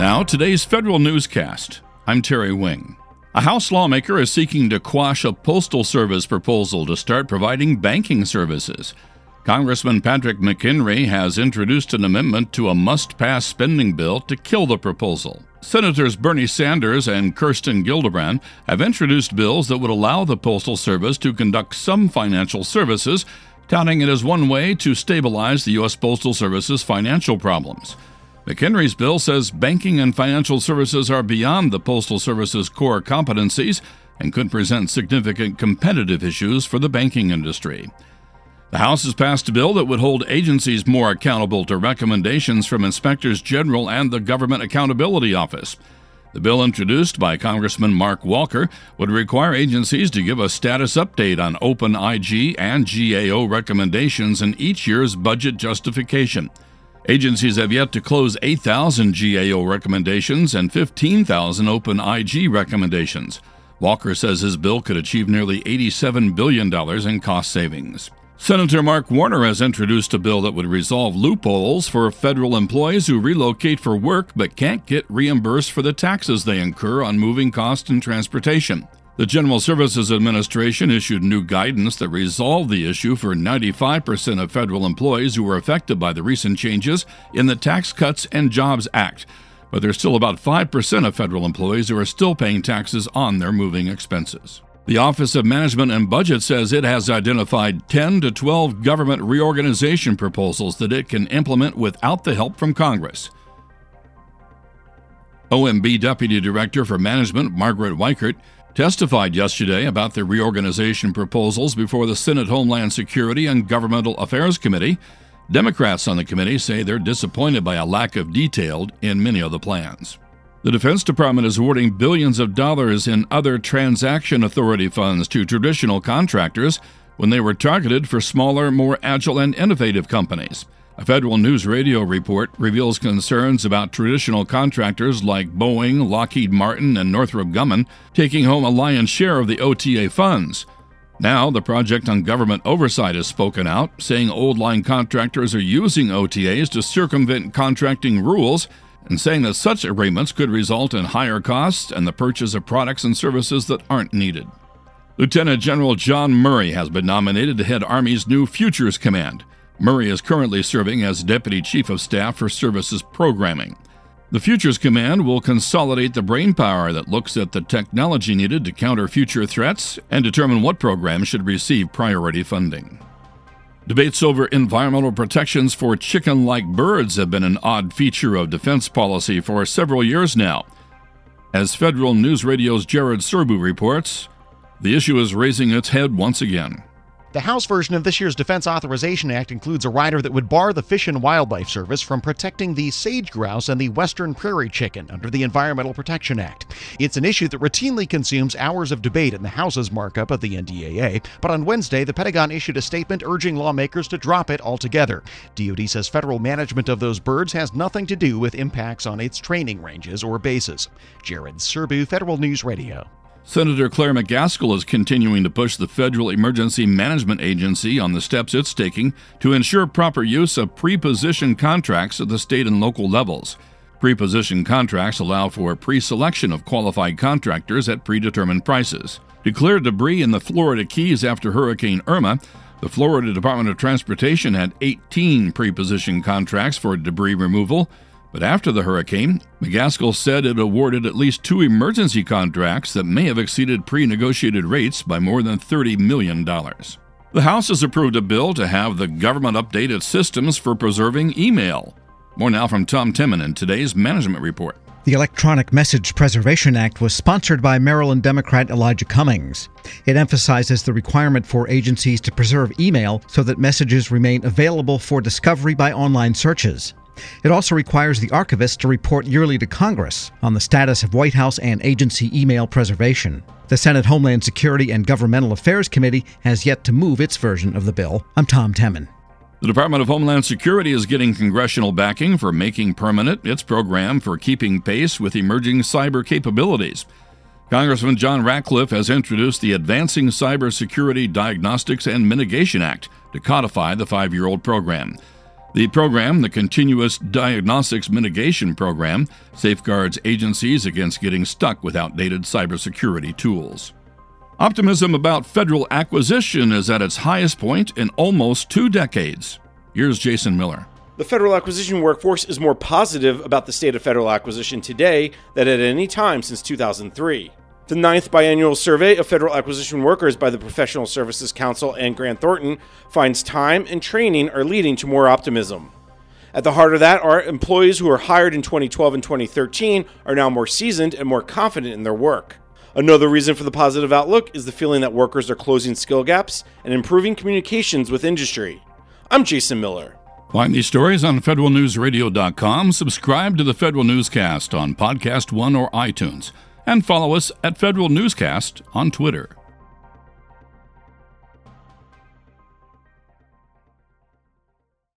Now, today's federal newscast. I'm Terry Wing. A House lawmaker is seeking to quash a Postal Service proposal to start providing banking services. Congressman Patrick McHenry has introduced an amendment to a must pass spending bill to kill the proposal. Senators Bernie Sanders and Kirsten Gillibrand have introduced bills that would allow the Postal Service to conduct some financial services, touting it as one way to stabilize the U.S. Postal Service's financial problems. McHenry's bill says banking and financial services are beyond the Postal Service's core competencies and could present significant competitive issues for the banking industry. The House has passed a bill that would hold agencies more accountable to recommendations from inspectors general and the Government Accountability Office. The bill introduced by Congressman Mark Walker would require agencies to give a status update on open IG and GAO recommendations in each year's budget justification. Agencies have yet to close 8,000 GAO recommendations and 15,000 open IG recommendations. Walker says his bill could achieve nearly $87 billion in cost savings. Senator Mark Warner has introduced a bill that would resolve loopholes for federal employees who relocate for work but can't get reimbursed for the taxes they incur on moving costs and transportation. The General Services Administration issued new guidance that resolved the issue for 95% of federal employees who were affected by the recent changes in the Tax Cuts and Jobs Act. But there's still about 5% of federal employees who are still paying taxes on their moving expenses. The Office of Management and Budget says it has identified 10 to 12 government reorganization proposals that it can implement without the help from Congress. OMB Deputy Director for Management Margaret Weichert testified yesterday about the reorganization proposals before the Senate Homeland Security and Governmental Affairs Committee. Democrats on the committee say they're disappointed by a lack of detail in many of the plans. The Defense Department is awarding billions of dollars in other transaction authority funds to traditional contractors when they were targeted for smaller, more agile, and innovative companies. A Federal News Radio report reveals concerns about traditional contractors like Boeing, Lockheed Martin, and Northrop Grumman taking home a lion's share of the OTA funds. Now, the Project on Government Oversight has spoken out, saying old line contractors are using OTAs to circumvent contracting rules and saying that such agreements could result in higher costs and the purchase of products and services that aren't needed. Lieutenant General John Murray has been nominated to head Army's new Futures Command. Murray is currently serving as Deputy Chief of Staff for Services Programming. The Futures Command will consolidate the brainpower that looks at the technology needed to counter future threats and determine what programs should receive priority funding. Debates over environmental protections for chicken like birds have been an odd feature of defense policy for several years now. As Federal News Radio's Jared Serbu reports, the issue is raising its head once again. The House version of this year's Defense Authorization Act includes a rider that would bar the Fish and Wildlife Service from protecting the sage grouse and the western prairie chicken under the Environmental Protection Act. It's an issue that routinely consumes hours of debate in the House's markup of the NDAA, but on Wednesday, the Pentagon issued a statement urging lawmakers to drop it altogether. DoD says federal management of those birds has nothing to do with impacts on its training ranges or bases. Jared Serbu, Federal News Radio. Senator Claire McCaskill is continuing to push the Federal Emergency Management Agency on the steps it's taking to ensure proper use of pre-positioned contracts at the state and local levels. Pre-positioned contracts allow for pre-selection of qualified contractors at predetermined prices. Declared debris in the Florida Keys after Hurricane Irma, the Florida Department of Transportation had 18 pre-positioned contracts for debris removal but after the hurricane, McCaskill said it awarded at least two emergency contracts that may have exceeded pre negotiated rates by more than $30 million. The House has approved a bill to have the government update its systems for preserving email. More now from Tom Temin in today's management report. The Electronic Message Preservation Act was sponsored by Maryland Democrat Elijah Cummings. It emphasizes the requirement for agencies to preserve email so that messages remain available for discovery by online searches. It also requires the archivist to report yearly to Congress on the status of White House and agency email preservation. The Senate Homeland Security and Governmental Affairs Committee has yet to move its version of the bill. I'm Tom Temin. The Department of Homeland Security is getting congressional backing for making permanent its program for keeping pace with emerging cyber capabilities. Congressman John Ratcliffe has introduced the Advancing Cybersecurity Diagnostics and Mitigation Act to codify the five year old program. The program, the Continuous Diagnostics Mitigation Program, safeguards agencies against getting stuck with outdated cybersecurity tools. Optimism about federal acquisition is at its highest point in almost two decades. Here's Jason Miller. The federal acquisition workforce is more positive about the state of federal acquisition today than at any time since 2003. The ninth biannual survey of federal acquisition workers by the Professional Services Council and Grant Thornton finds time and training are leading to more optimism. At the heart of that are employees who were hired in 2012 and 2013 are now more seasoned and more confident in their work. Another reason for the positive outlook is the feeling that workers are closing skill gaps and improving communications with industry. I'm Jason Miller. Find these stories on federalnewsradio.com. Subscribe to the Federal Newscast on Podcast One or iTunes and follow us at Federal Newscast on Twitter.